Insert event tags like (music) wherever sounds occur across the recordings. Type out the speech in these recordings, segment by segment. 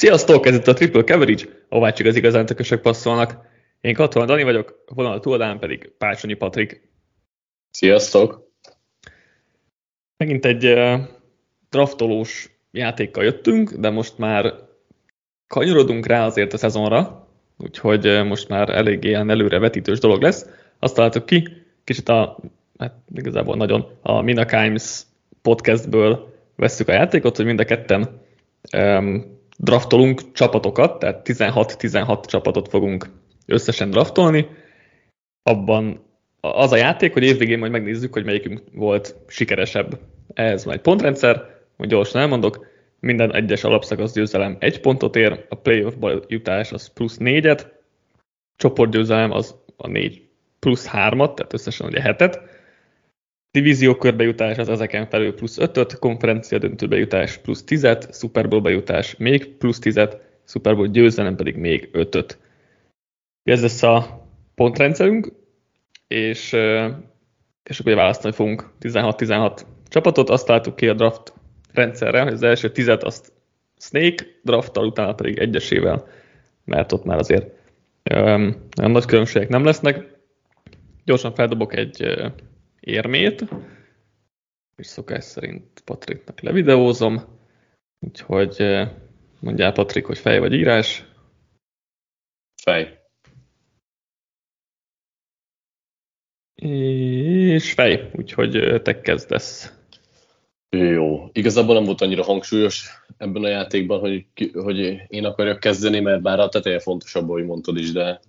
Sziasztok, ez itt a Triple Coverage, ahová csak az igazán tökösök passzolnak. Én Katona Dani vagyok, a vonal túladán pedig Pácsonyi Patrik. Sziasztok! Megint egy uh, draftolós játékkal jöttünk, de most már kanyarodunk rá azért a szezonra, úgyhogy uh, most már elég ilyen előre vetítős dolog lesz. Azt találtuk ki, kicsit a, hát igazából nagyon a Mina Kimes podcastből vesszük a játékot, hogy mind a ketten um, draftolunk csapatokat, tehát 16-16 csapatot fogunk összesen draftolni. Abban az a játék, hogy évvégén majd megnézzük, hogy melyikünk volt sikeresebb. Ez van egy pontrendszer, hogy gyorsan elmondok, minden egyes alapszakasz győzelem egy pontot ér, a playoffba jutás az plusz négyet, csoportgyőzelem az a négy plusz hármat, tehát összesen ugye hetet, Divízió körbejutás az ezeken felül plusz 5-öt, konferencia döntőbe jutás plusz 10-et, Super Bowl bejutás még plusz 10-et, Super Bowl győzelem pedig még 5-öt. Ez lesz a pontrendszerünk, és, és akkor választani fogunk 16-16 csapatot, azt találtuk ki a draft rendszerre, hogy az első tizet azt Snake drafttal, utána pedig egyesével, mert ott már azért um, nagy különbségek nem lesznek. Gyorsan feldobok egy érmét, és szokás szerint Patriknak levideózom, úgyhogy eh, mondjál Patrik, hogy fej vagy írás. Fej. És fej, úgyhogy eh, te kezdesz. Jó, igazából nem volt annyira hangsúlyos ebben a játékban, hogy, hogy én akarjak kezdeni, mert bár a teteje fontosabb, ahogy mondtad is, de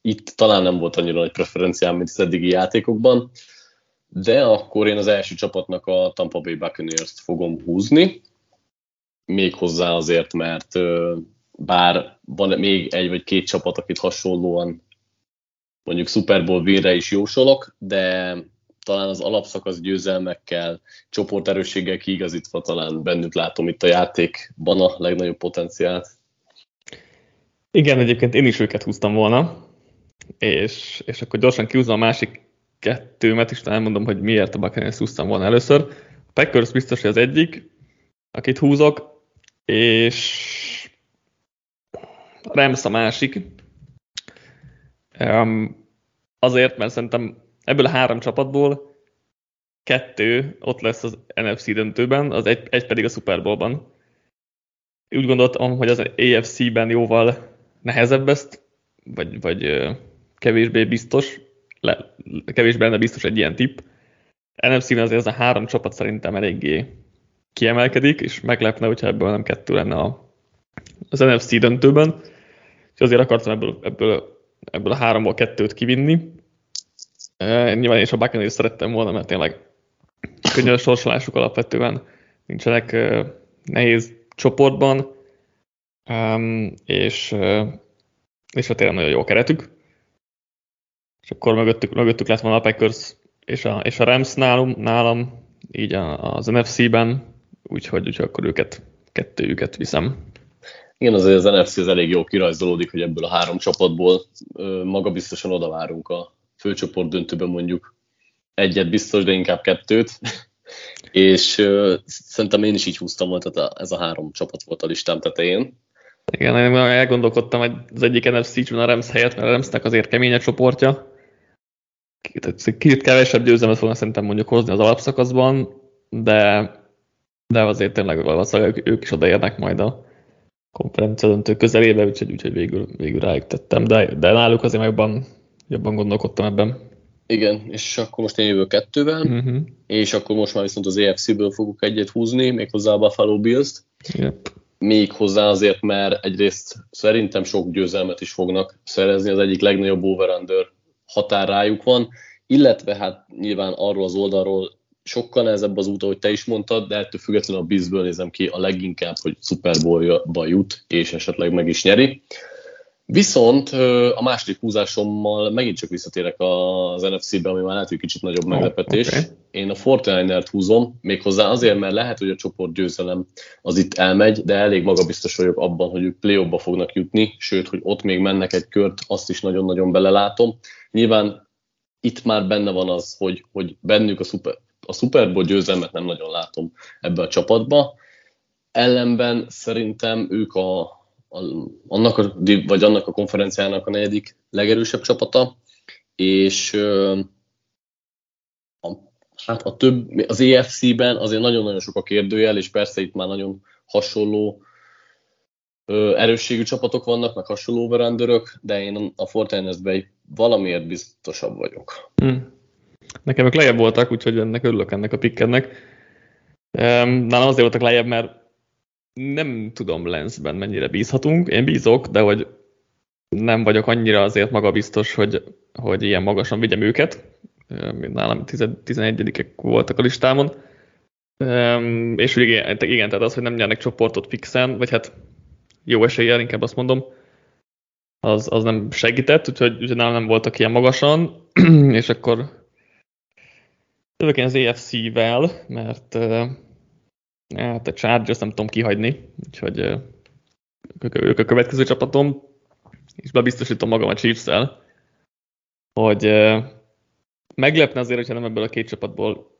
itt talán nem volt annyira nagy preferenciám, mint az eddigi játékokban de akkor én az első csapatnak a Tampa Bay Buccaneers-t fogom húzni, méghozzá azért, mert bár van még egy vagy két csapat, akit hasonlóan mondjuk Super Bowl winre is jósolok, de talán az alapszakasz győzelmekkel, csoporterősséggel kiigazítva talán bennük látom itt a játékban a legnagyobb potenciált. Igen, egyébként én is őket húztam volna, és, és akkor gyorsan kiúzom a másik kettőmet, is elmondom, hogy miért a Buccaneers húztam volna először. A Packers biztos, hogy az egyik, akit húzok, és a Rams a másik. Um, azért, mert szerintem ebből a három csapatból kettő ott lesz az NFC döntőben, az egy, egy pedig a Super Bowl-ban. Úgy gondoltam, hogy az AFC-ben jóval nehezebb ezt, vagy, vagy kevésbé biztos, le, kevés benne biztos egy ilyen tipp. NFC-ben azért ez a három csapat szerintem eléggé kiemelkedik, és meglepne, hogyha ebből nem kettő lenne a, az NFC döntőben. És azért akartam ebből, ebből, ebből a háromból kettőt kivinni. E, nyilván én is a Buccaneers szerettem volna, mert tényleg könnyű a sorsolásuk alapvetően. Nincsenek e, nehéz csoportban, um, és, e, és a tényleg nagyon jó keretük és akkor mögöttük, mögöttük lett volna a Packers és a, és a Rams nálum, nálam, így a, az NFC-ben, úgyhogy, úgyhogy akkor őket, kettőjüket viszem. Igen, azért az NFC az elég jó kirajzolódik, hogy ebből a három csapatból maga biztosan oda várunk a főcsoport döntőben mondjuk egyet biztos, de inkább kettőt. (laughs) és uh, szerintem én is így húztam volt, tehát ez a három csapat volt a listám tetején. Igen, én elgondolkodtam hogy az egyik NFC-ben a Rams helyett, mert a Ramsnek azért kemény a csoportja, kicsit kevesebb győzelmet fognak szerintem mondjuk hozni az alapszakaszban, de, de azért tényleg valószínűleg ők, is odaérnek majd a konferencia döntő közelébe, úgyhogy, úgyhogy végül, végül rájuk tettem, de, de náluk azért jobban, jobban gondolkodtam ebben. Igen, és akkor most én jövök kettővel, uh-huh. és akkor most már viszont az EFC-ből fogok egyet húzni, méghozzá a Buffalo Bills-t. Yep. Még hozzá azért, mert egyrészt szerintem sok győzelmet is fognak szerezni, az egyik legnagyobb over-under határ rájuk van, illetve hát nyilván arról az oldalról sokkal nehezebb az út, ahogy te is mondtad, de ettől függetlenül a bizből nézem ki a leginkább, hogy Super Bowl-ba jut, és esetleg meg is nyeri. Viszont a második húzásommal megint csak visszatérek az NFC-be, ami már lehet, hogy kicsit nagyobb meglepetés. Okay. Én a Fortnite-t húzom, méghozzá azért, mert lehet, hogy a csoport győzelem az itt elmegy, de elég magabiztos vagyok abban, hogy ők play fognak jutni, sőt, hogy ott még mennek egy kört, azt is nagyon-nagyon belelátom. Nyilván itt már benne van az, hogy, hogy bennük a Super, a Super Bowl győzelmet nem nagyon látom ebbe a csapatba. Ellenben szerintem ők a, annak a, vagy annak a konferenciának a negyedik legerősebb csapata, és a, hát a több, az EFC-ben azért nagyon-nagyon sok a kérdőjel, és persze itt már nagyon hasonló erősségű csapatok vannak, meg hasonló verendőrök, de én a Fortiners-ben valamiért biztosabb vagyok. Hmm. Nekem ők lejjebb voltak, úgyhogy ennek örülök ennek a pikkednek. Nálam azért voltak lejjebb, mert nem tudom Lensben mennyire bízhatunk. Én bízok, de hogy nem vagyok annyira azért magabiztos, hogy, hogy ilyen magasan vigyem őket. Nálam 11-ek voltak a listámon. És igen, igen, tehát az, hogy nem nyernek csoportot fixen, vagy hát jó eséllyel, inkább azt mondom, az, az nem segített, úgyhogy, úgyhogy nálam nem voltak ilyen magasan, (clears throat) és akkor jövök én az EFC-vel, mert hát a Chargers nem tudom kihagyni, úgyhogy ők a következő csapatom, és bebiztosítom magam a Chiefs-el, hogy meglepne azért, hogyha nem ebből a két csapatból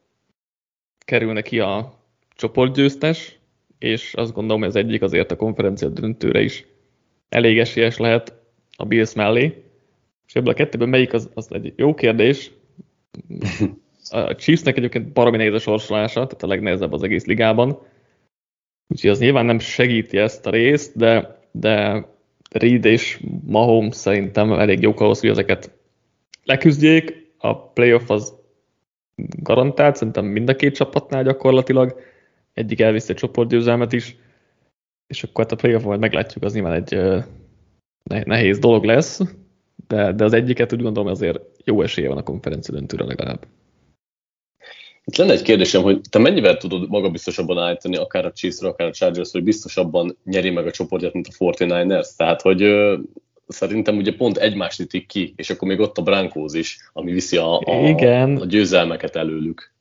kerülne ki a csoportgyőztes, és azt gondolom, hogy az egyik azért a konferencia döntőre is elég esélyes lehet a Bills mellé. És ebből a kettőből melyik az, az egy jó kérdés. (laughs) A Chiefsnek egyébként baromi nehéz a sorsolása, tehát a legnehezebb az egész ligában. Úgyhogy az nyilván nem segíti ezt a részt, de, de Reed és Mahomes szerintem elég jók ahhoz, hogy ezeket leküzdjék. A playoff az garantált, szerintem mind a két csapatnál gyakorlatilag egyik elviszi a csoportgyőzelmet is, és akkor hát a playoff majd meglátjuk, az nyilván egy nehéz dolog lesz, de, de az egyiket úgy gondolom azért jó esélye van a konferencia döntőre legalább. Itt lenne egy kérdésem, hogy te mennyivel tudod magabiztosabban állítani akár a chiefs akár a Chargers, hogy biztosabban nyeri meg a csoportját, mint a 49ers? Tehát, hogy ö, szerintem ugye pont egymást ütik ki, és akkor még ott a Broncos is, ami viszi a, a, Igen. a győzelmeket előlük.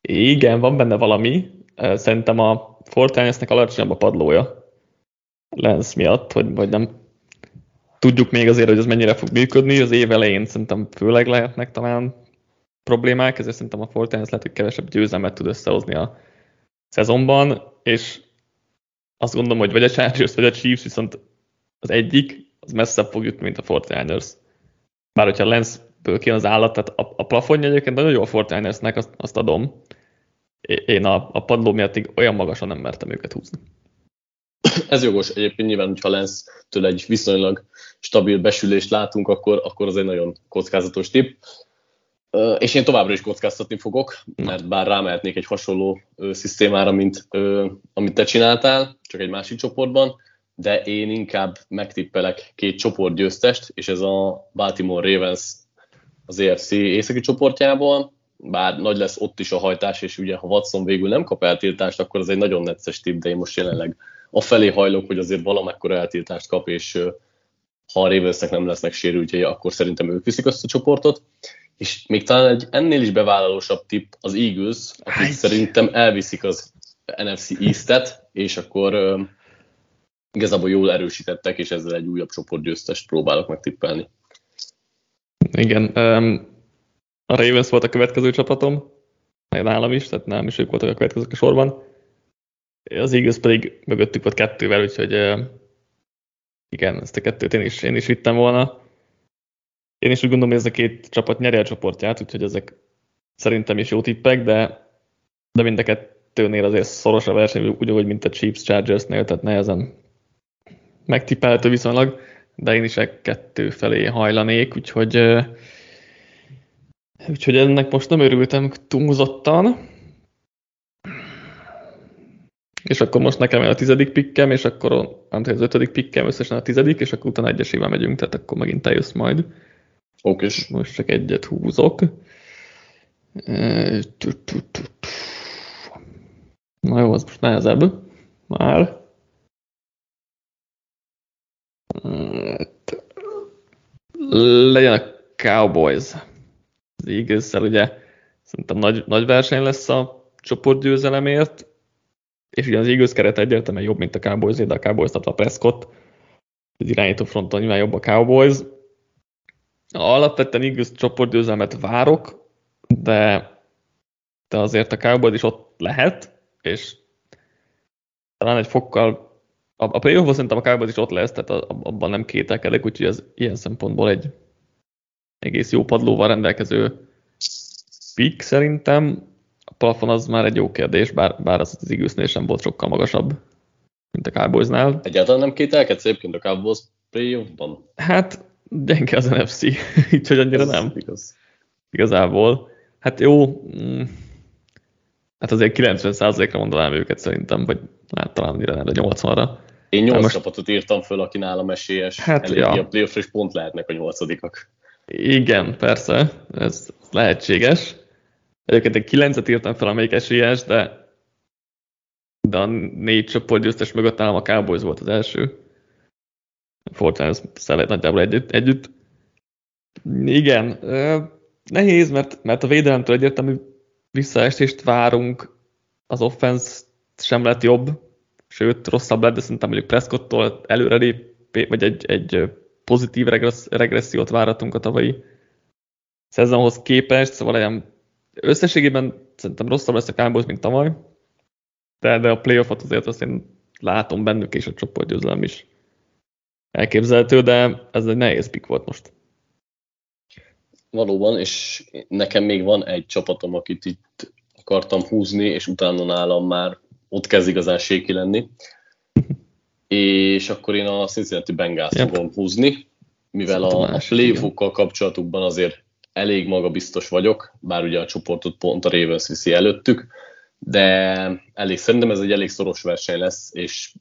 Igen, van benne valami, Szerintem a Fortnite-nek alacsonyabb a padlója Lens miatt, hogy vagy nem tudjuk még azért, hogy ez mennyire fog működni. Az év elején szerintem főleg lehetnek talán problémák, ezért szerintem a Fortnite lehet, hogy kevesebb győzelmet tud összehozni a szezonban, és azt gondolom, hogy vagy a Chargers, vagy a Chiefs viszont az egyik, az messzebb fog jutni, mint a Fortiners. Bár hogyha Lensből kijön az állat, tehát a, a plafonja egyébként nagyon jó a Fortinersnek, azt, azt adom, én a, a padló miatt olyan magasan nem mertem őket húzni. Ez jogos. Egyébként nyilván, hogyha lesz tőle egy viszonylag stabil besülést látunk, akkor, akkor az egy nagyon kockázatos tipp. És én továbbra is kockáztatni fogok, mert bár rámehetnék egy hasonló szisztémára, mint amit te csináltál, csak egy másik csoportban, de én inkább megtippelek két csoport győztest, és ez a Baltimore Ravens az EFC északi csoportjából, bár nagy lesz ott is a hajtás, és ugye ha Watson végül nem kap eltiltást, akkor az egy nagyon necces tipp, de én most jelenleg a felé hajlok, hogy azért valamekkora eltiltást kap, és ha a Ravensnek nem lesznek sérültjei, akkor szerintem ők viszik azt a csoportot. És még talán egy ennél is bevállalósabb tipp az Eagles, akik Hány. szerintem elviszik az NFC East-et, és akkor uh, igazából jól erősítettek, és ezzel egy újabb csoportgyőztest próbálok megtippelni. Igen, um, a Ravens volt a következő csapatom, nálam is, tehát nálam is ők voltak a következők a sorban. Az Eagles pedig mögöttük volt kettővel, úgyhogy igen, ezt a kettőt én is, én is vittem volna. Én is úgy gondolom, hogy ez a két csapat nyeri a csoportját, úgyhogy ezek szerintem is jó tippek, de, de mind a kettőnél azért szoros a verseny, ugyanúgy, mint a Chiefs Chargersnél, tehát nehezen megtippelhető viszonylag, de én is egy kettő felé hajlanék, úgyhogy Úgyhogy ennek most nem örültem túlzottan. És akkor most nekem a tizedik pikkem, és akkor nem az ötödik pikkem, összesen a tizedik, és akkor utána egyesével megyünk, tehát akkor megint te jössz majd. Oké. Most csak egyet húzok. Na jó, az most nehezebb. Már. Legyen a Cowboys az eagles ugye szerintem nagy, nagy verseny lesz a csoportgyőzelemért, és ugye az Eagles keret egyértelműen jobb, mint a Cowboys, de a Cowboys a Prescott, az irányító fronton nyilván jobb a Cowboys. Alapvetően Eagles csoportgyőzelmet várok, de, de azért a Cowboys is ott lehet, és talán egy fokkal a, a playoff szerintem a Cowboys is ott lesz, tehát abban nem kételkedek, úgyhogy ez ilyen szempontból egy egész jó padlóval rendelkező pick szerintem. A plafon az már egy jó kérdés, bár, bár az az Eaglesnél sem volt sokkal magasabb, mint a Cowboysnál. Egyáltalán nem kételkedsz egyébként a Cowboys playoffban? Hát gyenge az NFC, (laughs) úgyhogy annyira ez nem. Igaz. Igazából. Hát jó, mm, hát azért 90%-ra mondanám őket szerintem, vagy hát talán annyira nem, de 80-ra. Én 8 most... csapatot írtam föl, aki nálam esélyes. Hát, ja. a playoff és pont lehetnek a nyolcadikak. Igen, persze, ez lehetséges. Egyébként egy 9-et írtam fel, amelyik esélyes, de, de a négy csoportgyőztes mögött nálam a Cowboys volt az első. Fortnite szellet nagyjából együtt. együtt. Igen, nehéz, mert, mert a védelemtől egyértelmű visszaestést várunk, az offense sem lett jobb, sőt rosszabb lett, de szerintem mondjuk Prescott-tól előrelép, vagy egy, egy pozitív regressziót várhatunk a tavalyi szezonhoz képest, szóval olyan összességében szerintem rosszabb lesz a Cowboys, mint tavaly, de, de a playoffot azért azt én látom bennük, és a csoportgyőzelem is elképzelhető, de ez egy nehéz pick volt most. Valóban, és nekem még van egy csapatom, akit itt akartam húzni, és utána nálam már ott kezd igazán séki lenni. És akkor én a Cincinnati Bengals yep. fogom húzni, mivel a, a playoff kapcsolatukban azért elég magabiztos vagyok, bár ugye a csoportot pont a Ravens viszi előttük, de elég, szerintem ez egy elég szoros verseny lesz, és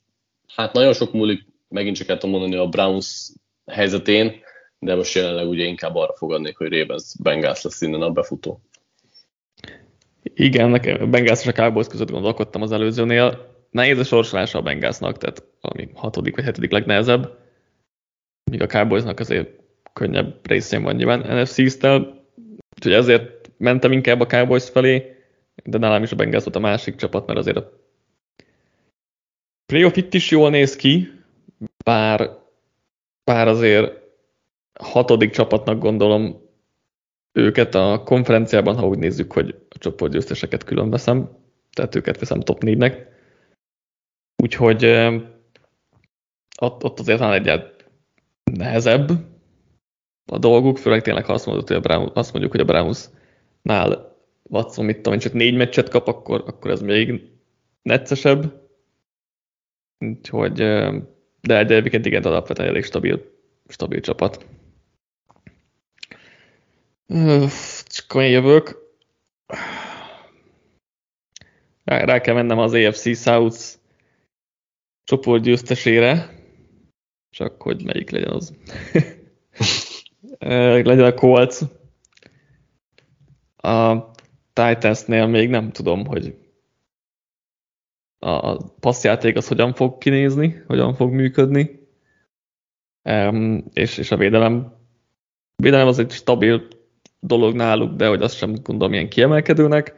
hát nagyon sok múlik, megint csak el tudom mondani a Browns helyzetén, de most jelenleg ugye inkább arra fogadnék, hogy Ravens Bengals lesz innen a befutó. Igen, nekem Bengals és a Cowboys között gondolkodtam az előzőnél. Nehéz a sorsolása a Bengalsnak, tehát valami hatodik vagy hetedik legnehezebb, míg a Cowboysnak azért könnyebb részén van nyilván NFC East-tel, úgyhogy ezért mentem inkább a Cowboys felé, de nálam is a Bengals volt a másik csapat, mert azért a playoff itt is jól néz ki, bár, bár azért hatodik csapatnak gondolom őket a konferenciában, ha úgy nézzük, hogy a csoportgyőzteseket külön veszem, tehát őket veszem top 4-nek. Úgyhogy ott, ott azért van egyet nehezebb a dolguk, főleg tényleg ha azt, mondod, hogy a Brown, azt mondjuk, hogy a Browns-nál Watson, mit tudom, csak négy meccset kap, akkor, akkor ez még neccesebb. Úgyhogy, de egyébként igen, alapvetően elég stabil, stabil csapat. Csak én jövök. Rá, rá kell mennem az AFC South csoportgyőztesére, csak hogy melyik legyen az. (laughs) legyen a Colts. A Titansnél még nem tudom, hogy a passzjáték az hogyan fog kinézni, hogyan fog működni, um, és, és a védelem, védelem az egy stabil dolog náluk, de hogy azt sem gondolom ilyen kiemelkedőnek,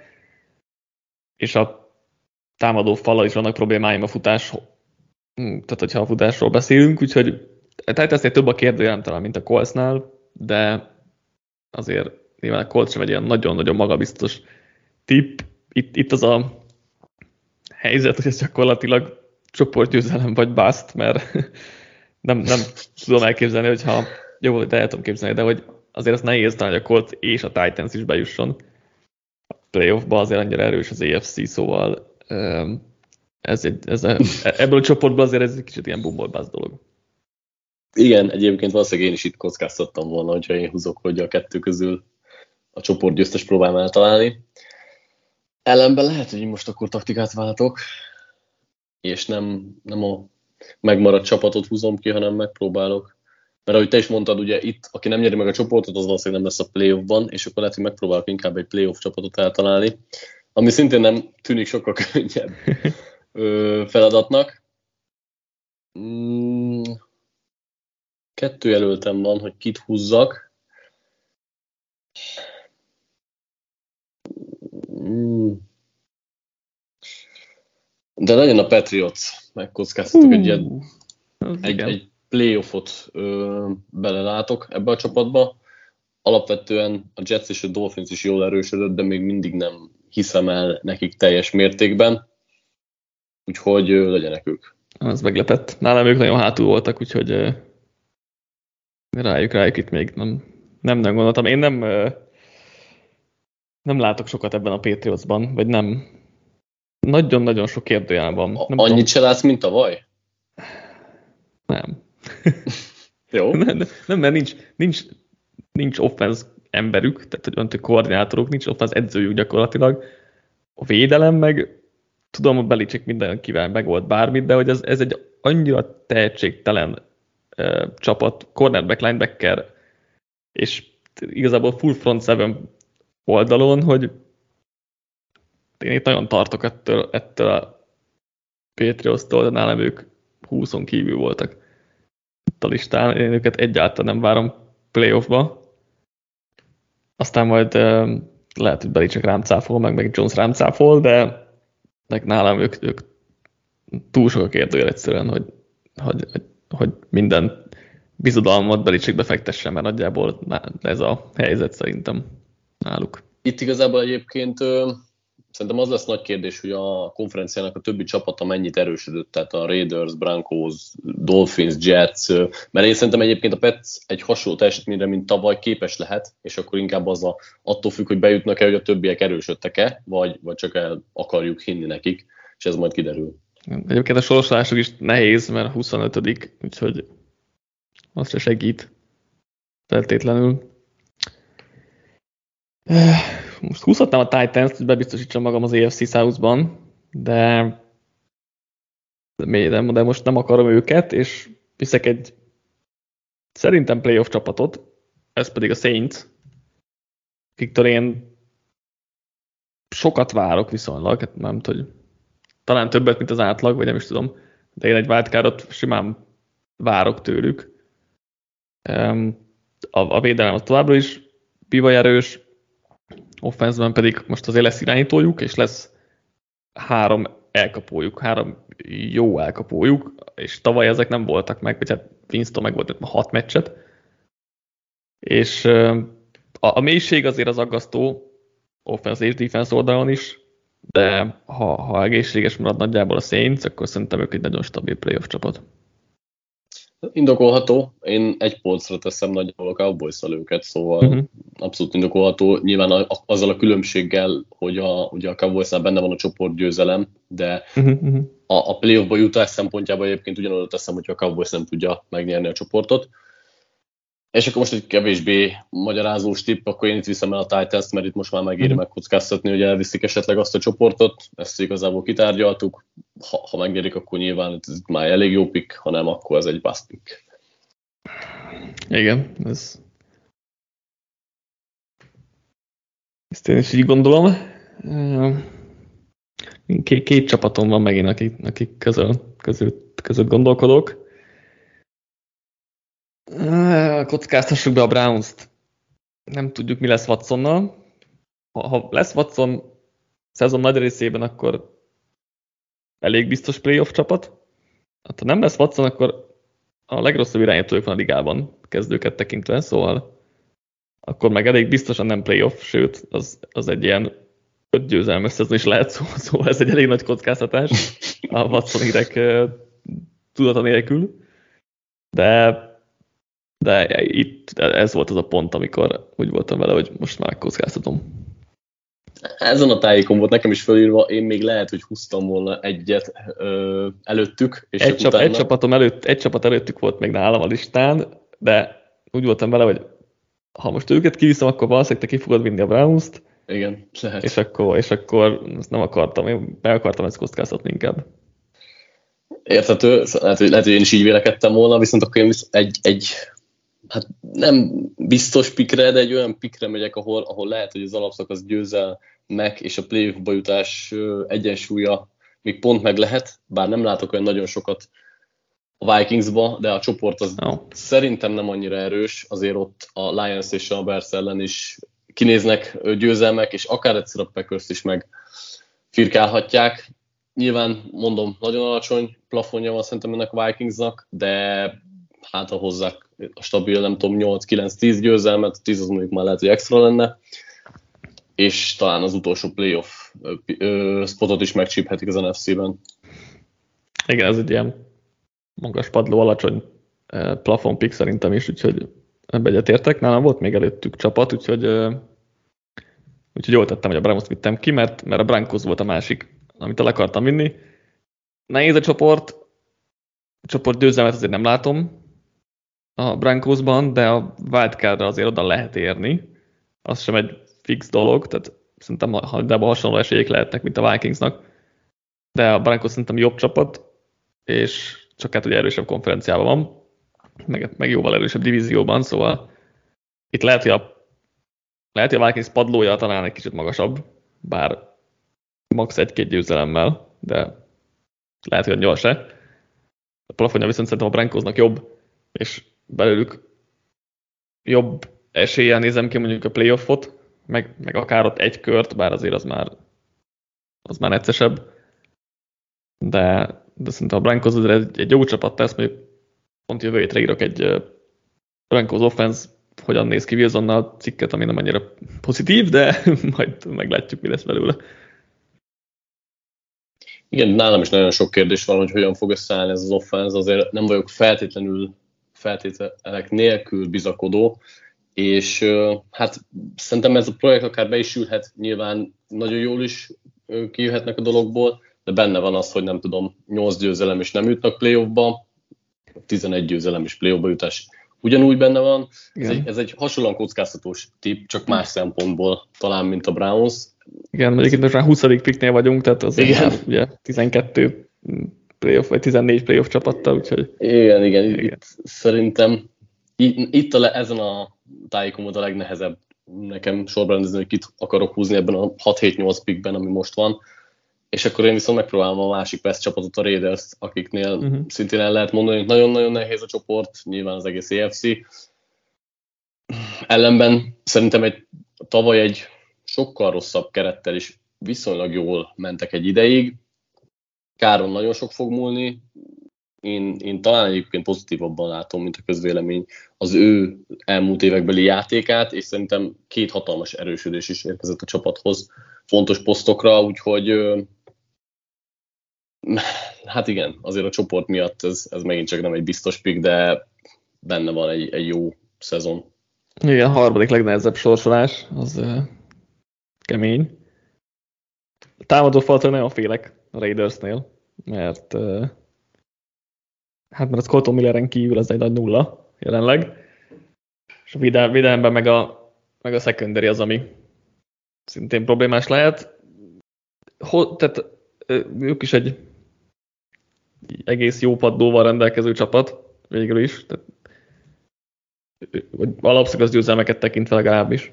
és a támadó fala is vannak problémáim a futás, tehát hogyha a futásról beszélünk, úgyhogy tehát ezt több a kérdőjelem talán, mint a Coltsnál, de azért nyilván a Colts sem egy ilyen nagyon-nagyon magabiztos tipp. Itt, itt az a helyzet, hogy ez gyakorlatilag csoportgyőzelem vagy bust, mert (laughs) nem, nem tudom elképzelni, hogyha jó, de el tudom képzelni, de hogy azért az nehéz talán, hogy a Colts és a Titans is bejusson a playoffba, azért annyira erős az AFC, szóval ez egy, ez a, ebből a csoportból azért ez egy kicsit ilyen bumbolbász dolog. Igen, egyébként valószínűleg én is itt kockáztattam volna, hogyha én húzok, hogy a kettő közül a csoport győztes próbálom eltalálni. Ellenben lehet, hogy most akkor taktikát váltok, és nem, nem a megmaradt csapatot húzom ki, hanem megpróbálok. Mert ahogy te is mondtad, ugye itt, aki nem nyeri meg a csoportot, az valószínűleg nem lesz a playoffban, és akkor lehet, hogy megpróbálok inkább egy playoff csapatot eltalálni, ami szintén nem tűnik sokkal könnyebb (laughs) feladatnak. Mm, kettő jelöltem van, hogy kit húzzak. Hmm. De legyen a Patriots, megkockáztatok uh, egy, egy, egy playoffot ö, belelátok ebbe a csapatba. Alapvetően a Jets és a Dolphins is jól erősödött, de még mindig nem hiszem el nekik teljes mértékben. Úgyhogy legyenek ők. Ez meglepett. Nálam ők nagyon hátul voltak, úgyhogy rájuk, rájuk itt még nem, nem, nem gondoltam. Én nem, nem látok sokat ebben a Patriotsban, vagy nem. Nagyon-nagyon sok kérdőjel van. Nem Annyit tudom. se látsz, mint a vaj? Nem. Jó. (laughs) nem, nem, mert nincs, nincs, nincs offense emberük, tehát hogy koordinátorok, nincs offense edzőjük gyakorlatilag. A védelem meg tudom, a Belicek mindenkivel megold bármit, de hogy ez, ez egy annyira tehetségtelen uh, csapat, cornerback, linebacker, és igazából full front seven oldalon, hogy én itt nagyon tartok ettől, ettől a Patriots-tól, de nálam ők 20 kívül voltak a listán. Én őket egyáltalán nem várom playoffba. Aztán majd lehet, hogy Beli csak rám cáfol, meg, meg Jones rám cáfol, de nálam ők, ők túl sok a kérdőjel egyszerűen, hogy, hogy, hogy, hogy minden bizodalmat Belicsikbe fektessen, mert nagyjából ez a helyzet szerintem náluk. Itt igazából egyébként Szerintem az lesz nagy kérdés, hogy a konferenciának a többi csapata mennyit erősödött, tehát a Raiders, Broncos, Dolphins, Jets, mert én szerintem egyébként a Pets egy hasonló teljesítményre, mint tavaly képes lehet, és akkor inkább az a, attól függ, hogy bejutnak-e, hogy a többiek erősödtek-e, vagy, vagy csak el akarjuk hinni nekik, és ez majd kiderül. Egyébként a sorsolások is nehéz, mert 25 úgyhogy azt se segít feltétlenül most húzhatnám a Titans-t, hogy bebiztosítsam magam az AFC South-ban, de, de, de most nem akarom őket, és viszek egy szerintem playoff csapatot, ez pedig a Saints, akiktől én sokat várok viszonylag, hát nem hogy talán többet, mint az átlag, vagy nem is tudom, de én egy wildcardot simán várok tőlük. A, a védelem az továbbra is bivaj offenszben pedig most azért lesz irányítójuk, és lesz három elkapójuk, három jó elkapójuk, és tavaly ezek nem voltak meg, vagy hát Winston meg volt a hat meccset, és a, a mélység azért az aggasztó offense és defense oldalon is, de ha, ha egészséges marad nagyjából a Saints, akkor szerintem ők egy nagyon stabil playoff csapat. Indokolható. Én egy polcra teszem nagyjából a cowboys őket, szóval uh-huh. abszolút indokolható. Nyilván a, a, azzal a különbséggel, hogy a, ugye a cowboys benne van a csoportgyőzelem, de uh-huh. a, a playoffba jutás szempontjából egyébként ugyanoda teszem, hogy a Cowboys nem tudja megnyerni a csoportot. És akkor most egy kevésbé magyarázós tipp, akkor én itt viszem el a Titans, mert itt most már megéri mm. megkockáztatni, hogy elviszik esetleg azt a csoportot, ezt igazából kitárgyaltuk, ha, ha megnyerik, akkor nyilván ez már elég jó pick, ha nem, akkor ez egy bust pick. Igen, ez... Ezt én is így gondolom. Két, két csapatom van megint, akik, akik közül, közül, között gondolkodok. Kockáztassuk be a Browns-t. Nem tudjuk, mi lesz Watsonnal. Ha, ha lesz Watson szezon nagy részében, akkor elég biztos playoff csapat. Hát, ha nem lesz Watson, akkor a legrosszabb irányítójuk van a ligában, kezdőket tekintve, szóval akkor meg elég biztosan nem playoff, sőt, az, az egy ilyen öt győzelmes szezon is lehet, (laughs) szóval, szóval ez egy elég nagy kockáztatás a Watson hírek tudata nélkül. De de itt ez volt az a pont, amikor úgy voltam vele, hogy most már kockáztatom. Ezen a tájékon volt nekem is fölírva, én még lehet, hogy húztam volna egyet ö, előttük. És egy, csap, utána... egy, csapatom előtt, egy csapat előttük volt még nálam a listán, de úgy voltam vele, hogy ha most őket kiviszem, akkor valószínűleg te ki fogod vinni a Browns-t. Igen, lehet. És akkor, és akkor ezt nem akartam, én be akartam ezt kockáztatni inkább. Érthető, lehet, hogy, lehet, hogy én is így vélekedtem volna, viszont akkor én egy, egy hát nem biztos pikre, de egy olyan pikre megyek, ahol, ahol lehet, hogy az alapszakasz győzel meg, és a playoffba jutás egyensúlya még pont meg lehet, bár nem látok olyan nagyon sokat a Vikingsba, de a csoport az oh. szerintem nem annyira erős, azért ott a Lions és a Bears ellen is kinéznek győzelmek, és akár egyszer a Packers is meg firkálhatják. Nyilván mondom, nagyon alacsony plafonja van szerintem ennek a Vikingsnak, de hát ha hozzák a stabil, nem tudom, 8-9-10 győzelmet, 10 az mondjuk már lehet, hogy extra lenne, és talán az utolsó playoff spotot is megcsíphetik az NFC-ben. Igen, ez egy ilyen magas padló, alacsony plafon pick szerintem is, úgyhogy ebbe egyetértek. Nálam volt még előttük csapat, úgyhogy, úgyhogy jól tettem, hogy a Browns vittem ki, mert, mert a Broncos volt a másik, amit el akartam vinni. Nehéz a csoport, a csoport győzelmet azért nem látom a Broncosban, de a wildcardra azért oda lehet érni. Az sem egy fix dolog, tehát szerintem de hasonló esélyek lehetnek, mint a Vikingsnak. De a Broncos szerintem jobb csapat, és csak hát ugye erősebb konferenciában van, meg, meg jóval erősebb divízióban, szóval itt lehet, hogy a, lehet, hogy a Vikings padlója talán egy kicsit magasabb, bár max. egy-két győzelemmel, de lehet, hogy a nyolc se. A plafonja viszont szerintem a Broncosnak jobb, és belőlük jobb eséllyel nézem ki mondjuk a playoffot, meg, meg akár ott egy kört, bár azért az már, az már neccesebb. De, de szerintem a Broncos egy, egy jó csapat tesz, mondjuk pont jövő hétre írok egy Broncos offense hogyan néz ki Wilsonnal cikket, ami nem annyira pozitív, de (laughs) majd meglátjuk, mi lesz belőle. Igen, nálam is nagyon sok kérdés van, hogy hogyan fog összeállni ez az offense, azért nem vagyok feltétlenül feltételek nélkül bizakodó, és hát szerintem ez a projekt akár be is ülhet, nyilván nagyon jól is kijöhetnek a dologból, de benne van az, hogy nem tudom, 8 győzelem is nem jutnak playoffba, 11 győzelem is playoffba jutás ugyanúgy benne van. Ez egy, ez egy hasonlóan kockáztatós tip, csak más szempontból talán, mint a Browns. Igen, itt most már 20. picknél vagyunk, tehát az igen. Már, ugye 12 playoff, vagy 14 playoff csapattal, úgyhogy... Igen, igen, igen. Itt, szerintem itt, itt a, ezen a tájékon a legnehezebb nekem sorrendezni, hogy kit akarok húzni ebben a 6-7-8 pickben, ami most van. És akkor én viszont megpróbálom a másik West csapatot, a Raiders, akiknél uh-huh. szintén el lehet mondani, hogy nagyon-nagyon nehéz a csoport, nyilván az egész EFC. Ellenben szerintem egy tavaly egy sokkal rosszabb kerettel is viszonylag jól mentek egy ideig. Káron nagyon sok fog múlni, én, én talán egyébként pozitívabban látom, mint a közvélemény az ő elmúlt évekbeli játékát, és szerintem két hatalmas erősödés is érkezett a csapathoz fontos posztokra, úgyhogy hát igen, azért a csoport miatt ez, ez megint csak nem egy biztos pick, de benne van egy, egy jó szezon. Igen, harmadik legnehezebb sorsolás, az uh, kemény. A támadó faltól nagyon félek a Raidersnél, mert hát mert a Scotto Milleren kívül az egy nagy nulla jelenleg, és a védelemben meg a, meg a secondary az, ami szintén problémás lehet. Ho, tehát ők is egy egész jó paddóval rendelkező csapat, végül is. Tehát, alapszakasz győzelmeket tekintve legalábbis.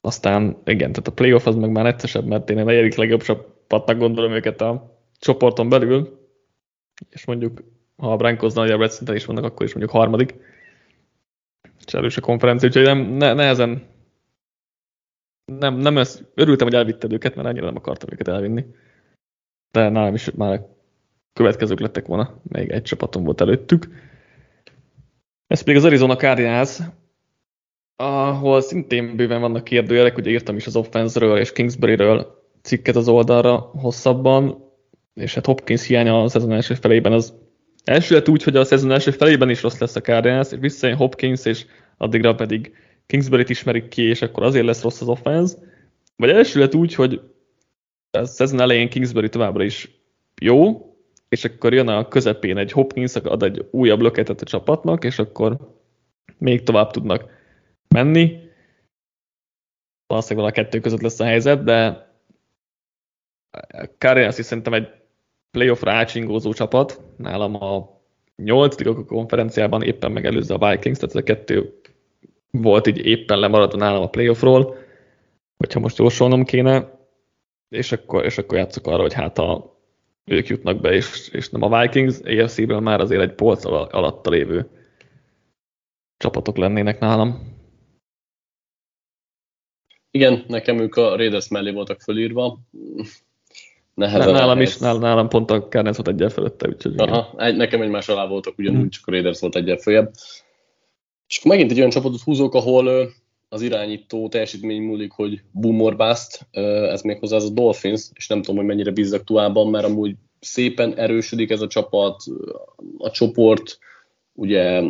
Aztán igen, tehát a playoff az meg már egyszerűbb, mert én a negyedik legjobb csapatnak gondolom őket a csoporton belül, és mondjuk ha a Broncos nagyobb szinten is vannak, akkor is mondjuk harmadik. És erős a konferencia, úgyhogy nem, ne, nehezen nem, nem ezt, örültem, hogy elvitted őket, mert annyira nem akartam őket elvinni. De nálam is már következők lettek volna, még egy csapatom volt előttük. Ez pedig az Arizona Cardinals, ahol szintén bőven vannak kérdőjelek, ugye írtam is az offense és Kingsbury-ről cikket az oldalra hosszabban, és hát Hopkins hiánya a szezon első felében az első lett úgy, hogy a szezon első felében is rossz lesz a Cardinals, és visszajön Hopkins, és addigra pedig Kingsbury-t ismerik ki, és akkor azért lesz rossz az offense. Vagy első lett úgy, hogy a szezon elején Kingsbury továbbra is jó, és akkor jön a közepén egy Hopkins, ad egy újabb löketet a csapatnak, és akkor még tovább tudnak menni. Valószínűleg a kettő között lesz a helyzet, de Cardinals is szerintem egy playoffra átsingózó csapat. Nálam a nyolcadik a konferenciában éppen megelőzze a Vikings, tehát ez a kettő volt így éppen lemaradva nálam a playoffról, hogyha most jósolnom kéne, és akkor, és akkor játszok arra, hogy hát a ők jutnak be, és, és nem a Vikings, AFC-ből már azért egy polc alatta lévő csapatok lennének nálam. Igen, nekem ők a Raiders mellé voltak fölírva. Nehezen nálam is, nálam, nálam pont a Cardinals volt egyel fölötte, úgyhogy Aha, egy, nekem egymás alá voltak ugyanúgy, hmm. csak a Raiders volt egyel följebb. És akkor megint egy olyan csapatot húzok, ahol az irányító teljesítmény múlik, hogy boom or bust, ez még hozzá az a Dolphins, és nem tudom, hogy mennyire bízzak Tuában, mert amúgy szépen erősödik ez a csapat, a csoport, ugye,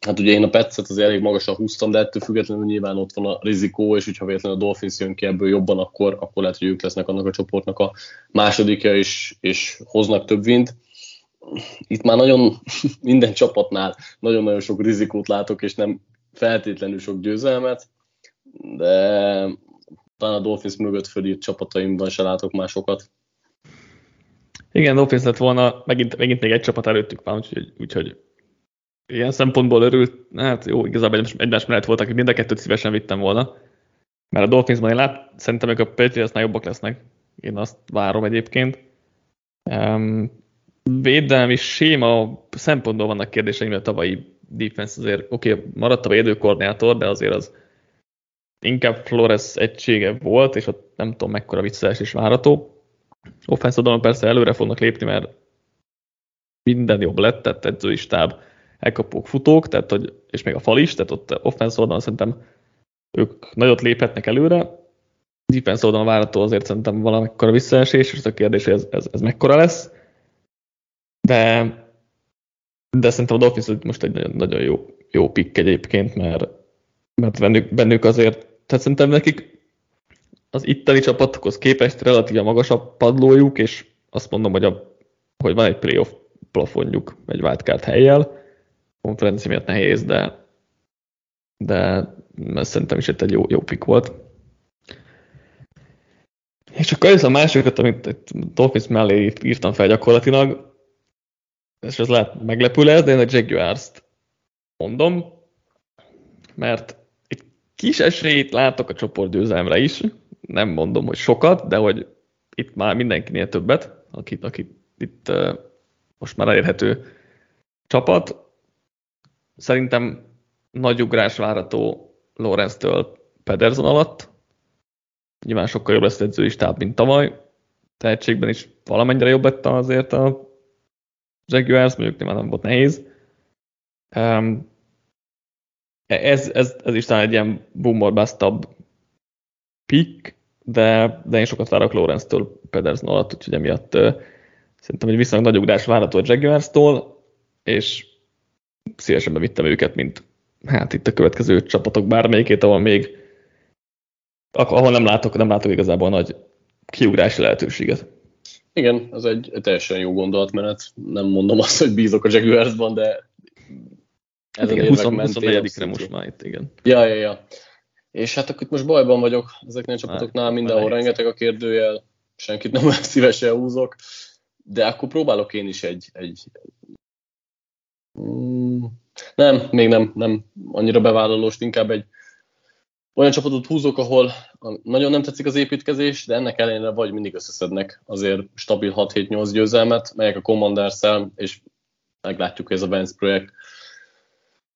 hát ugye én a Petszet az elég magasan húztam, de ettől függetlenül nyilván ott van a rizikó, és hogyha véletlenül a Dolphins jön ki ebből jobban, akkor, akkor lehet, hogy ők lesznek annak a csoportnak a másodikja, és, és hoznak több vint. Itt már nagyon (laughs) minden csapatnál nagyon-nagyon sok rizikót látok, és nem feltétlenül sok győzelmet, de talán a Dolphins mögött fölírt csapataimban se látok másokat. Igen, Dolphins lett volna, megint, megint még egy csapat előttük van, úgyhogy, úgyhogy ilyen szempontból örült, hát jó, igazából egymás mellett voltak, hogy mind a kettőt szívesen vittem volna, mert a Dolphinsban én lát, szerintem ők a Patriotsnál jobbak lesznek. Én azt várom egyébként. Um, védelmi séma szempontból vannak kérdéseim, a tavalyi defense azért, oké, okay, maradt a védőkoordinátor, de azért az inkább Flores egysége volt, és ott nem tudom mekkora visszaes is várható. Offense persze előre fognak lépni, mert minden jobb lett, tehát edzői stáb, elkapók, futók, tehát, hogy, és még a fal is, tehát ott offense oldalon szerintem ők nagyot léphetnek előre. Defense oldalon várható azért szerintem valamekkora visszaesés, és a kérdés, hogy ez, ez, ez mekkora lesz. De, de szerintem a Dolphins most egy nagyon, nagyon jó, jó pick egyébként, mert, mert bennük, bennük azért, tehát szerintem nekik az itteni csapatokhoz képest relatíve magasabb padlójuk, és azt mondom, hogy, a, hogy van egy playoff plafonjuk egy wildcard helyjel. Konferencia miatt nehéz, de, de szerintem is egy jó, jó pick volt. És akkor ez a másikat, amit Dolphins mellé írtam fel gyakorlatilag, és ez lehet meglepő lesz, de én a Jaguars-t mondom, mert egy kis esélyt látok a csoport győzelemre is, nem mondom, hogy sokat, de hogy itt már mindenkinél többet, akit, akit itt uh, most már elérhető csapat. Szerintem nagy ugrás várható Lorenz-től Pedersen alatt. Nyilván sokkal jobb lesz edzői stáb, mint tavaly. Tehetségben is valamennyire jobb lett azért a Jaguars, mondjuk nyilván nem volt nehéz. Ez, ez, ez is talán egy ilyen boomer pick, de, de én sokat várok Lorenz-től Pedersen alatt, úgyhogy emiatt uh, szerintem egy viszonylag nagy ugrás várható a Jaguars-tól, és szívesen bevittem őket, mint hát itt a következő csapatok bármelyikét, ahol még ahol nem látok, nem látok igazából nagy kiugrási lehetőséget. Igen, az egy, teljesen jó gondolatmenet. Nem mondom azt, hogy bízok a Jaguarsban, de ez hát igen, 20, 24 most már itt, igen. Ja, ja, ja. És hát akkor itt most bajban vagyok ezeknél a csapatoknál, mindenhol rengeteg a kérdőjel, senkit nem olyan (laughs) szívesen húzok, de akkor próbálok én is egy, egy nem, még nem, nem annyira bevállalós, inkább egy olyan csapatot húzok, ahol nagyon nem tetszik az építkezés, de ennek ellenére vagy mindig összeszednek azért stabil 6-7-8 győzelmet, melyek a commanders és meglátjuk, hogy ez a Vance projekt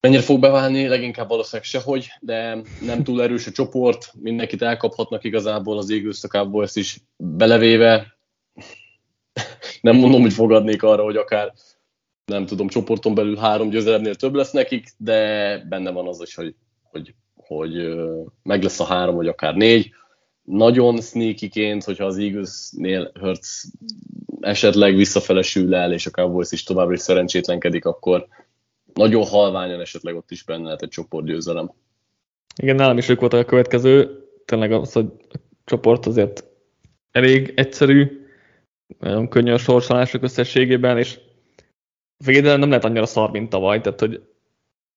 mennyire fog beválni, leginkább valószínűleg sehogy, de nem túl erős a csoport, mindenkit elkaphatnak igazából az Eagles ezt is belevéve. nem mondom, hogy fogadnék arra, hogy akár nem tudom, csoporton belül három győzelemnél több lesz nekik, de benne van az is, hogy, hogy, hogy meg lesz a három, vagy akár négy. Nagyon sneakyként, hogyha az Eaglesnél Hurts esetleg visszafelesül el, és a Cowboys is továbbra is szerencsétlenkedik, akkor, nagyon halványan esetleg ott is benne lehet egy csoportgyőzelem. Igen, nálam is ők voltak a következő. Tényleg az, hogy a csoport azért elég egyszerű, nagyon könnyű a sorsolások összességében, és védelem nem lehet annyira szar, mint tavaly. Tehát, hogy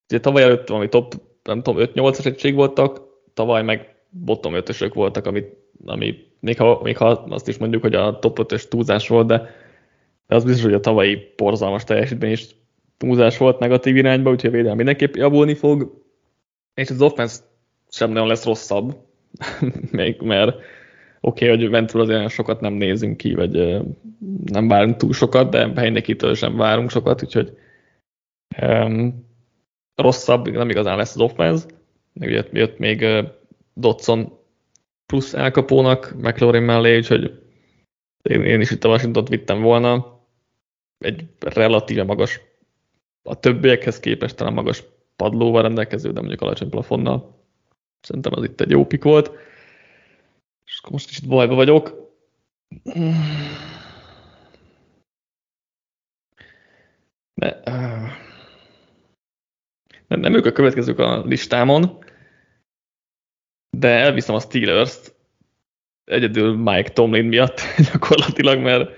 ugye tavaly előtt valami top, nem tudom, 5-8-as egység voltak, tavaly meg bottom 5 voltak, ami, ami még, ha, még ha azt is mondjuk, hogy a top 5-ös túlzás volt, de, de az biztos, hogy a tavalyi porzalmas teljesítmény is túlzás volt negatív irányba, úgyhogy a védelem mindenképp javulni fog, és az offense sem nagyon lesz rosszabb, (laughs) még mert oké, okay, hogy Ventura azért olyan sokat nem nézünk ki, vagy nem várunk túl sokat, de helynekitől sem várunk sokat, úgyhogy um, rosszabb nem igazán lesz az offense. Még jött, még Dotson plusz elkapónak McLaurin mellé, úgyhogy én, én is itt a Washington vittem volna. Egy relatíve magas a többiekhez képest talán magas padlóval rendelkező, de mondjuk alacsony plafonnal. Szerintem az itt egy jó pik volt. Akkor most is itt bajba vagyok. Ne, nem, nem ők a következők a listámon, de elviszem a Steelers-t egyedül Mike Tomlin miatt (laughs) gyakorlatilag, mert,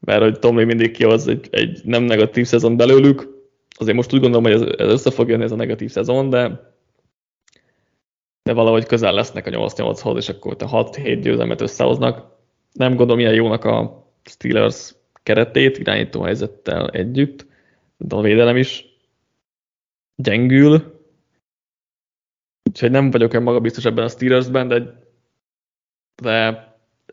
mert hogy Tomlin mindig kihoz egy, egy nem negatív szezon belőlük. Azért most úgy gondolom, hogy ez, ez össze fog jönni ez a negatív szezon, de de valahogy közel lesznek a 8-8-hoz, és akkor te 6-7 győzelmet összehoznak. Nem gondolom ilyen jónak a Steelers keretét irányító helyzettel együtt, de a védelem is gyengül, úgyhogy nem vagyok olyan magabiztos ebben a Steelersben, de, de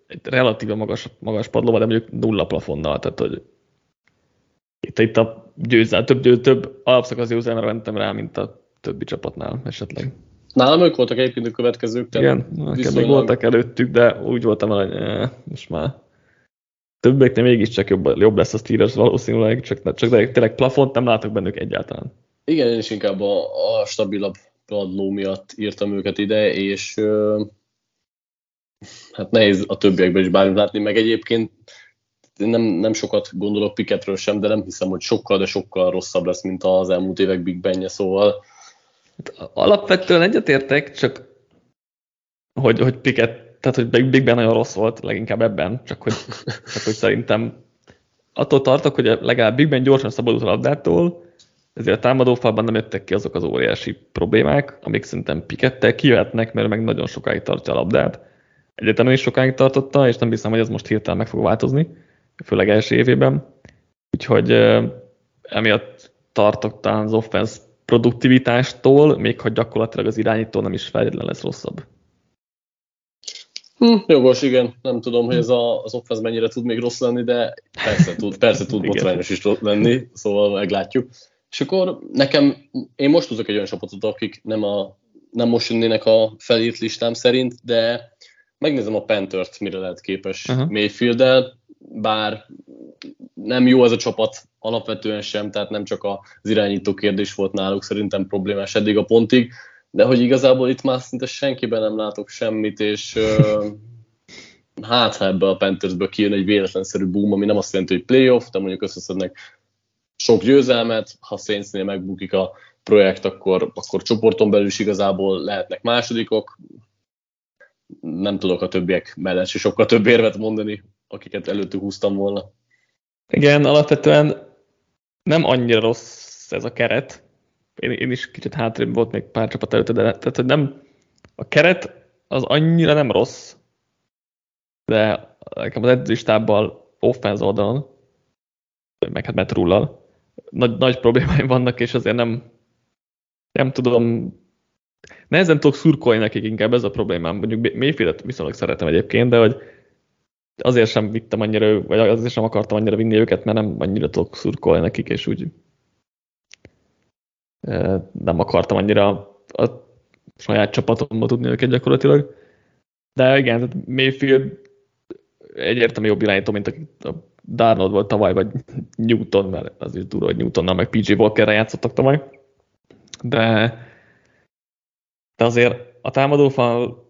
egy relatíve magas, magas padlóval, de mondjuk nulla plafonnal, tehát hogy itt, itt a győzel, több, több, több alapszakasz győzelemre mentem rá, mint a többi csapatnál esetleg. Nálam ők voltak egyébként a következők. Igen, viszonylag... még voltak előttük, de úgy voltam, hogy eh, most már többeknél mégiscsak jobb, jobb lesz a Steelers valószínűleg, csak, csak de tényleg plafont nem látok bennük egyáltalán. Igen, én is inkább a, a stabilabb padló miatt írtam őket ide, és ö, hát nehéz a többiekben is bármit látni, meg egyébként nem, nem sokat gondolok Piketről sem, de nem hiszem, hogy sokkal, de sokkal rosszabb lesz, mint az elmúlt évek Big Benje, szóval alapvetően egyetértek, csak hogy, hogy Piket, tehát hogy Big Ben nagyon rossz volt, leginkább ebben, csak hogy, csak hogy szerintem attól tartok, hogy legalább Big Ben gyorsan szabadult a labdától, ezért a támadófalban nem jöttek ki azok az óriási problémák, amik szerintem Pikettel kijöhetnek, mert meg nagyon sokáig tartja a labdát. Egyetemen is sokáig tartotta, és nem hiszem, hogy ez most hirtelen meg fog változni, főleg első évében. Úgyhogy emiatt tartok talán az offense produktivitástól, még ha gyakorlatilag az irányító nem is feltétlenül lesz rosszabb. Hm, jogos, igen. Nem tudom, hogy ez a, az offense mennyire tud még rossz lenni, de persze tud, persze tud botrányos is lenni, szóval meglátjuk. És akkor nekem, én most tudok egy olyan csapatot, akik nem, a, nem most jönnének a felírt listám szerint, de megnézem a Panthers-t, mire lehet képes uh-huh. Mayfield-el, bár nem jó ez a csapat alapvetően sem, tehát nem csak az irányító kérdés volt náluk szerintem problémás eddig a pontig, de hogy igazából itt már szinte senkiben nem látok semmit, és uh, hát ha ebbe a Panthersből kijön egy véletlenszerű boom, ami nem azt jelenti, hogy playoff, de mondjuk összeszednek sok győzelmet, ha Saintsnél megbukik a projekt, akkor, akkor csoporton belül is igazából lehetnek másodikok. Nem tudok a többiek mellett is sokkal több érvet mondani, akiket előttük húztam volna. Igen, alapvetően nem annyira rossz ez a keret. Én, én is kicsit hátrébb volt még pár csapat előtt, de tehát, hogy nem, a keret az annyira nem rossz, de nekem az edzőstábbal offense oldalon, meg hát metrullal, nagy, nagy problémáim vannak, és azért nem, nem tudom, nehezen tudok szurkolni nekik inkább ez a problémám. Mondjuk Mayfieldet viszonylag szeretem egyébként, de hogy azért sem vittem annyira, vagy azért sem akartam annyira vinni őket, mert nem annyira tudok szurkolni nekik, és úgy nem akartam annyira a saját csapatomba tudni őket gyakorlatilag. De igen, tehát Mayfield egyértelműen jobb irányító, mint a Darnold volt tavaly, vagy Newton, mert az is durva, hogy Newtonnal meg PJ Walkerre játszottak tavaly. De, de azért a támadófal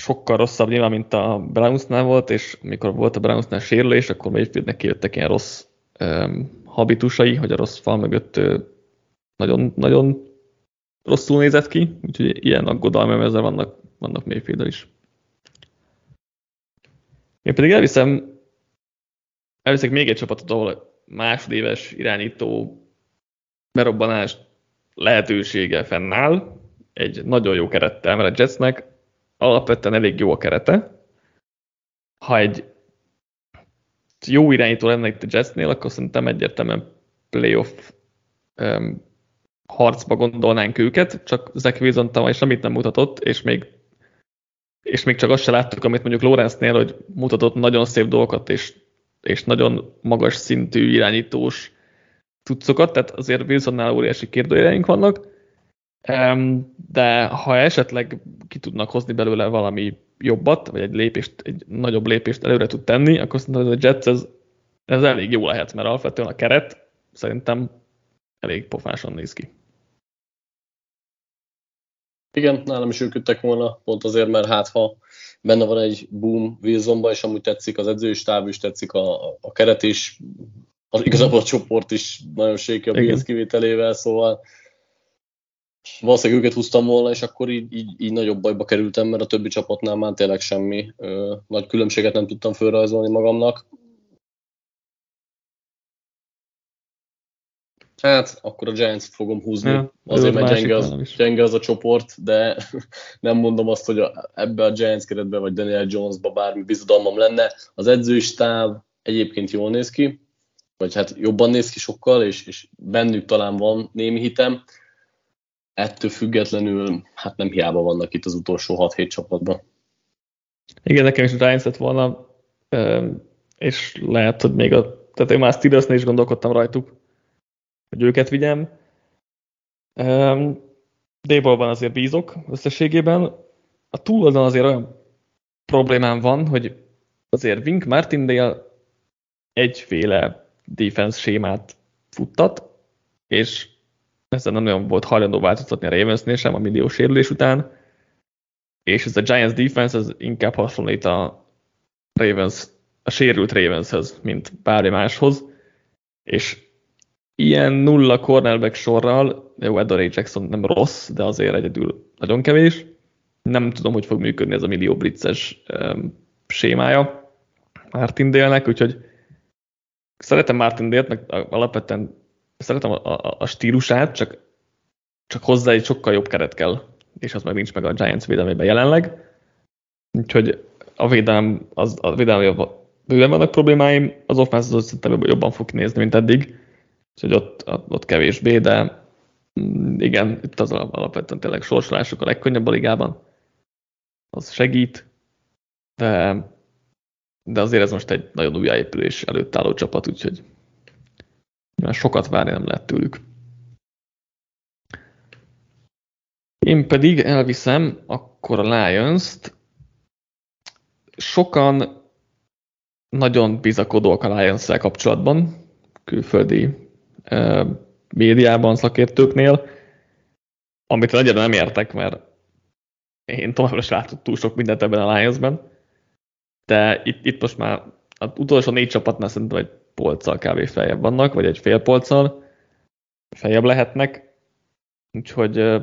sokkal rosszabb nyilván, mint a Brownsnál volt, és amikor volt a Brownsnál sérülés, akkor Mayfieldnek kijöttek ilyen rossz um, habitusai, hogy a rossz fal mögött nagyon, nagyon rosszul nézett ki, úgyhogy ilyen aggodalmam ezzel vannak, vannak mayfield is. Én pedig elviszem, elviszek még egy csapatot, ahol másodéves irányító berobbanás lehetősége fennáll, egy nagyon jó kerettel, mert a Jetsnek alapvetően elég jó a kerete. Ha egy jó irányító lenne itt a Jetsnél, akkor szerintem egyértelműen playoff um, harcba gondolnánk őket, csak Zach Wilson tavaly semmit nem mutatott, és még, és még csak azt se láttuk, amit mondjuk Lawrence-nél, hogy mutatott nagyon szép dolgokat, és, és nagyon magas szintű irányítós cuccokat, tehát azért Wilsonnál óriási kérdőjeleink vannak, de ha esetleg ki tudnak hozni belőle valami jobbat, vagy egy lépést, egy nagyobb lépést előre tud tenni, akkor szerintem ez a Jets ez, ez elég jó lehet, mert alapvetően a keret szerintem elég pofásan néz ki. Igen, nálam is ők volna, pont azért, mert hát ha benne van egy boom Wilsonba, és amúgy tetszik az edzői stáb is, tetszik a, a keret is, az, igazából a csoport is nagyon séki a Bills kivételével, szóval valószínűleg őket húztam volna, és akkor így, így, így nagyobb bajba kerültem, mert a többi csapatnál már tényleg semmi ö, nagy különbséget nem tudtam felrajzolni magamnak. Hát, akkor a giants fogom húzni. Ja, Azért, mert gyenge az, gyenge az a csoport, de (laughs) nem mondom azt, hogy a, ebbe a Giants keretbe, vagy Daniel Jonesba bármi bizodalmam lenne. Az edzői stáb egyébként jól néz ki, vagy hát jobban néz ki sokkal, és, és bennük talán van némi hitem. Ettől függetlenül, hát nem hiába vannak itt az utolsó 6-7 csapatban. Igen, nekem is Giants lett volna, és lehet, hogy még a, tehát én már Steelersnél is gondolkodtam rajtuk, hogy őket vigyem. D-ballban azért bízok összességében. A túloldalon azért olyan problémám van, hogy azért Wink Martindale egyféle defense sémát futtat, és ezzel nem olyan volt hajlandó változtatni a Ravensnél sem a millió sérülés után, és ez a Giants defense ez inkább hasonlít a Ravens, a sérült Ravenshez, mint bármi máshoz, és ilyen nulla cornerback sorral, jó, Edward Jackson nem rossz, de azért egyedül nagyon kevés. Nem tudom, hogy fog működni ez a millió blitzes um, sémája Martindale-nek, úgyhogy szeretem Martindale-t, meg alapvetően szeretem a, a, a stílusát, csak, csak hozzá egy sokkal jobb keret kell, és az meg nincs meg a Giants védelmében jelenleg. Úgyhogy a védelem, az, a védelem bőven vannak problémáim, az offense az szerintem jobban fog nézni, mint eddig Úgyhogy ott, ott kevésbé, de mm, igen, itt az alapvetően tényleg sorsolások a legkönnyebb a ligában. Az segít, de, de azért ez most egy nagyon újjáépülés előtt álló csapat, úgyhogy már sokat várni nem lehet tőlük. Én pedig elviszem akkor a Lions-t. Sokan nagyon bizakodóak a lions kapcsolatban, külföldi médiában, szakértőknél, amit nagyon nem értek, mert én továbbra is látok túl sok mindent ebben a Lions-ben, de itt, itt most már az utolsó négy csapatnál szerintem egy polccal kb. feljebb vannak, vagy egy fél polccal feljebb lehetnek, úgyhogy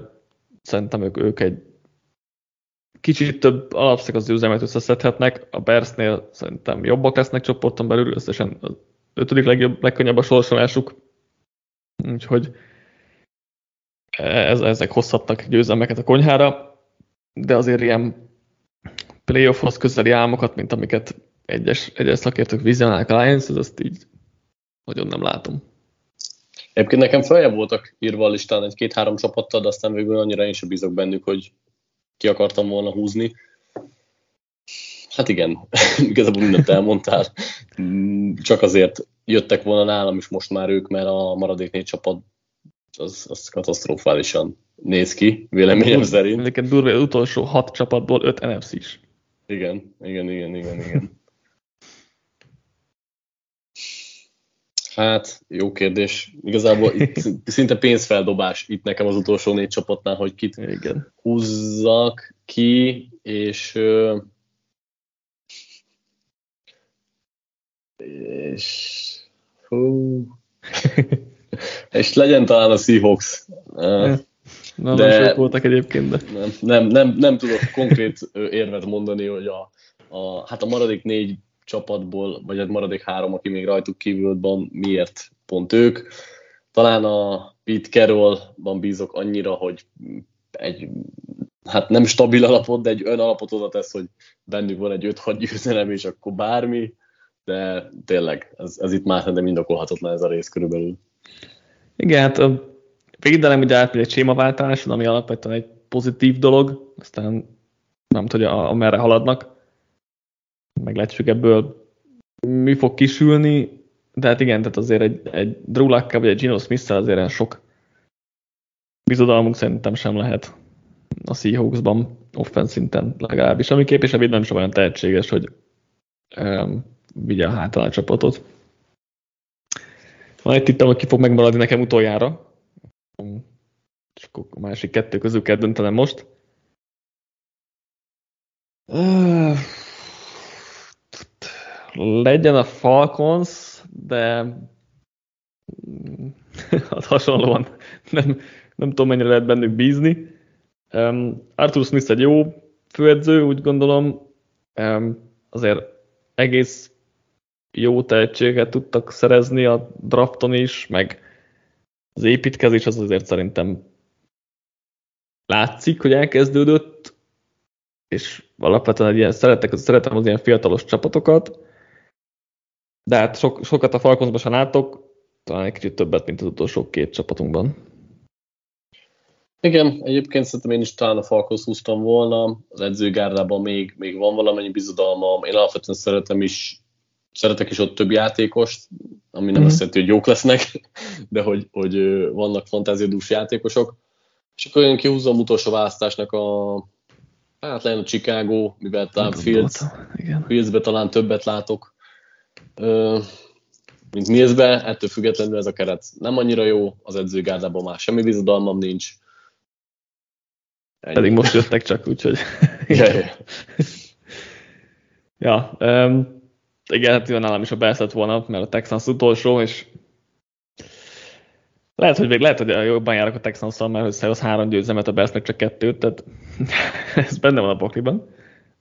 szerintem ők, ők egy kicsit több alapszakasz üzemet összeszedhetnek, a Bersnél szerintem jobbak lesznek csoporton belül, összesen az ötödik legjobb, legkönnyebb a sorsolásuk, Úgyhogy ez, ezek hozhatnak győzelmeket a konyhára, de azért ilyen playoffhoz közeli álmokat, mint amiket egyes, egyes szakértők vizionálnak a Lions, azt így nagyon nem látom. Egyébként nekem feljebb voltak írva a listán egy-két-három csapattal, de aztán végül annyira én sem bízok bennük, hogy ki akartam volna húzni. Hát igen, (laughs) igazából mindent elmondtál. Csak azért jöttek volna nálam is most már ők, mert a maradék négy csapat az, az katasztrofálisan néz ki, véleményem szerint. Egyébként durva, az utolsó hat csapatból öt NFC is. Igen, igen, igen, igen, igen. Hát, jó kérdés. Igazából itt (laughs) szinte pénzfeldobás itt nekem az utolsó négy csapatnál, hogy kit Igen. húzzak ki, és és Hú. (laughs) És legyen talán a Seahawks. Na, de nem voltak egyébként, de... Nem, nem, nem, nem tudok konkrét érvet mondani, hogy a, a, hát a maradék négy csapatból, vagy hát maradék három, aki még rajtuk kívül van, miért pont ők. Talán a Pete Carrollban bízok annyira, hogy egy, hát nem stabil alapot, de egy ön alapot oda tesz, hogy bennük van egy 5-6 győzelem, és akkor bármi, de tényleg, ez, ez itt már szerintem indokolhatatlan ez a rész körülbelül. Igen, hát a védelem ugye átmegy egy sémaváltáson, ami alapvetően egy pozitív dolog, aztán nem tudja, amerre haladnak. Meglátjuk ebből mi fog kisülni, de hát igen, tehát azért egy, egy Drew Luck vagy egy Gino smith azért sok bizodalmunk szerintem sem lehet a Seahawksban, offense szinten legalábbis. Ami képes a védelem sem olyan tehetséges, hogy um, vigye a hátán a csapatot. Van egy tittem, hogy ki fog megmaradni nekem utoljára. És akkor a másik kettő közül kell döntenem most. Legyen a Falcons, de (laughs) hát hasonlóan nem, nem tudom, mennyire lehet bennük bízni. Um, Arthur Smith egy jó főedző, úgy gondolom. Um, azért egész jó tehetséget tudtak szerezni a drafton is, meg az építkezés az azért szerintem látszik, hogy elkezdődött, és alapvetően ilyen, szeretek, szeretem az ilyen fiatalos csapatokat, de hát sok, sokat a Falconsban sem látok, talán egy kicsit többet, mint az utolsó két csapatunkban. Igen, egyébként szerintem én is talán a Falcons húztam volna, az edzőgárdában még, még van valamennyi bizodalmam, én alapvetően szeretem is, szeretek is ott több játékost, ami nem mm. azt jelenti, hogy jók lesznek, (laughs) de hogy, hogy vannak fantáziadús játékosok, és akkor én kihúzom utolsó választásnak a hát lenne a Chicago, mivel talán Fields, Fieldsbe talán többet látok, mint Millsbe, ettől függetlenül ez a keret nem annyira jó, az edzőgárdában már semmi bizodalmam nincs, Ennyi. Pedig most jöttek csak, úgyhogy... (laughs) ja, ja. ja um, igen, hát nálam is a Bears lett volna, mert a Texans utolsó, és lehet, hogy még lehet, hogy jobban járok a texans mert összehoz három győzelmet, a Bears meg csak kettőt, tehát (laughs) ez benne van a pokliban.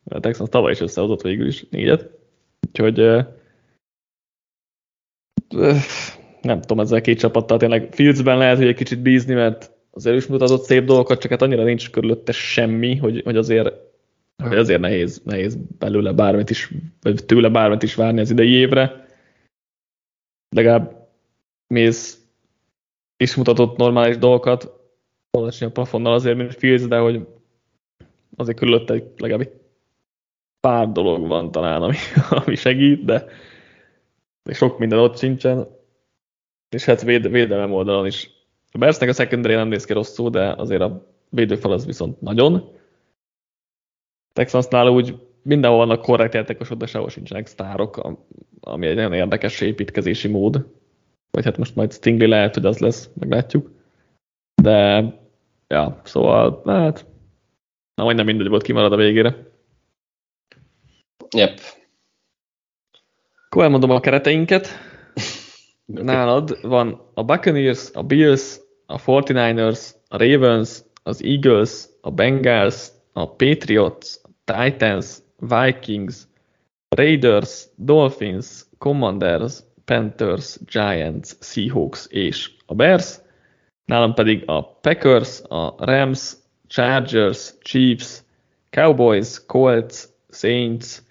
A Texans tavaly is összehozott végül is négyet. Úgyhogy nem tudom, ezzel két csapattal tényleg Fieldsben lehet, hogy egy kicsit bízni, mert azért is mutatott szép dolgokat, csak hát annyira nincs körülötte semmi, hogy, hogy azért, hogy azért nehéz, nehéz belőle bármit is, vagy tőle bármit is várni az idei évre. Legalább mész is mutatott normális dolgokat, alacsony a plafonnal azért, mint Fields, de hogy azért körülötte legalább pár dolog van talán, ami, (laughs) ami segít, de sok minden ott sincsen. És hát véd, védelem oldalon is a Bearsnek a secondary nem néz ki rosszul, de azért a védőfal az viszont nagyon. Texansnál úgy mindenhol vannak korrekt játékosok, de sehol sincsenek sztárok, ami egy nagyon érdekes építkezési mód. Vagy hát most majd Stingley lehet, hogy az lesz, meglátjuk. De, ja, szóval, hát, na majdnem mindegy volt, kimarad a végére. Yep. Akkor elmondom a kereteinket. Nálad van a Buccaneers, a Bills, a 49ers, a Ravens, az Eagles, a Bengals, a Patriots, Titans, Vikings, Raiders, Dolphins, Commanders, Panthers, Giants, Seahawks és a Bears. Nálam pedig a Packers, a Rams, Chargers, Chiefs, Cowboys, Colts, Saints,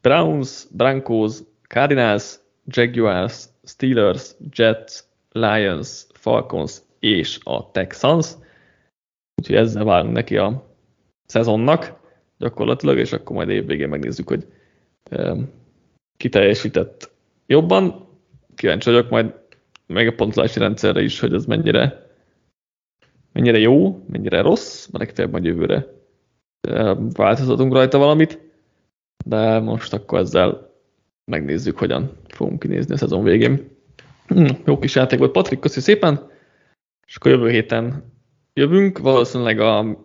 Browns, Broncos, Cardinals, Jaguars, Steelers, Jets, Lions, Falcons és a Texans. Úgyhogy ezzel várunk neki a szezonnak gyakorlatilag, és akkor majd évvégén megnézzük, hogy ki teljesített jobban. Kíváncsi vagyok majd meg a pontlási rendszerre is, hogy ez mennyire, mennyire jó, mennyire rossz, mert legfeljebb majd jövőre változtatunk rajta valamit, de most akkor ezzel megnézzük, hogyan fogunk kinézni a szezon végén. Hm, jó kis játék volt, Patrik, köszi szépen! és akkor jövő héten jövünk, valószínűleg a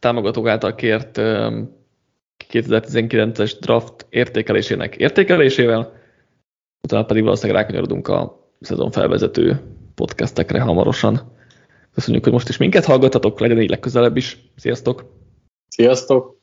támogatók által kért 2019-es draft értékelésének értékelésével, utána pedig valószínűleg rákanyarodunk a szezon felvezető podcastekre hamarosan. Köszönjük, hogy most is minket hallgattatok, legyen így legközelebb is. Sziasztok! Sziasztok!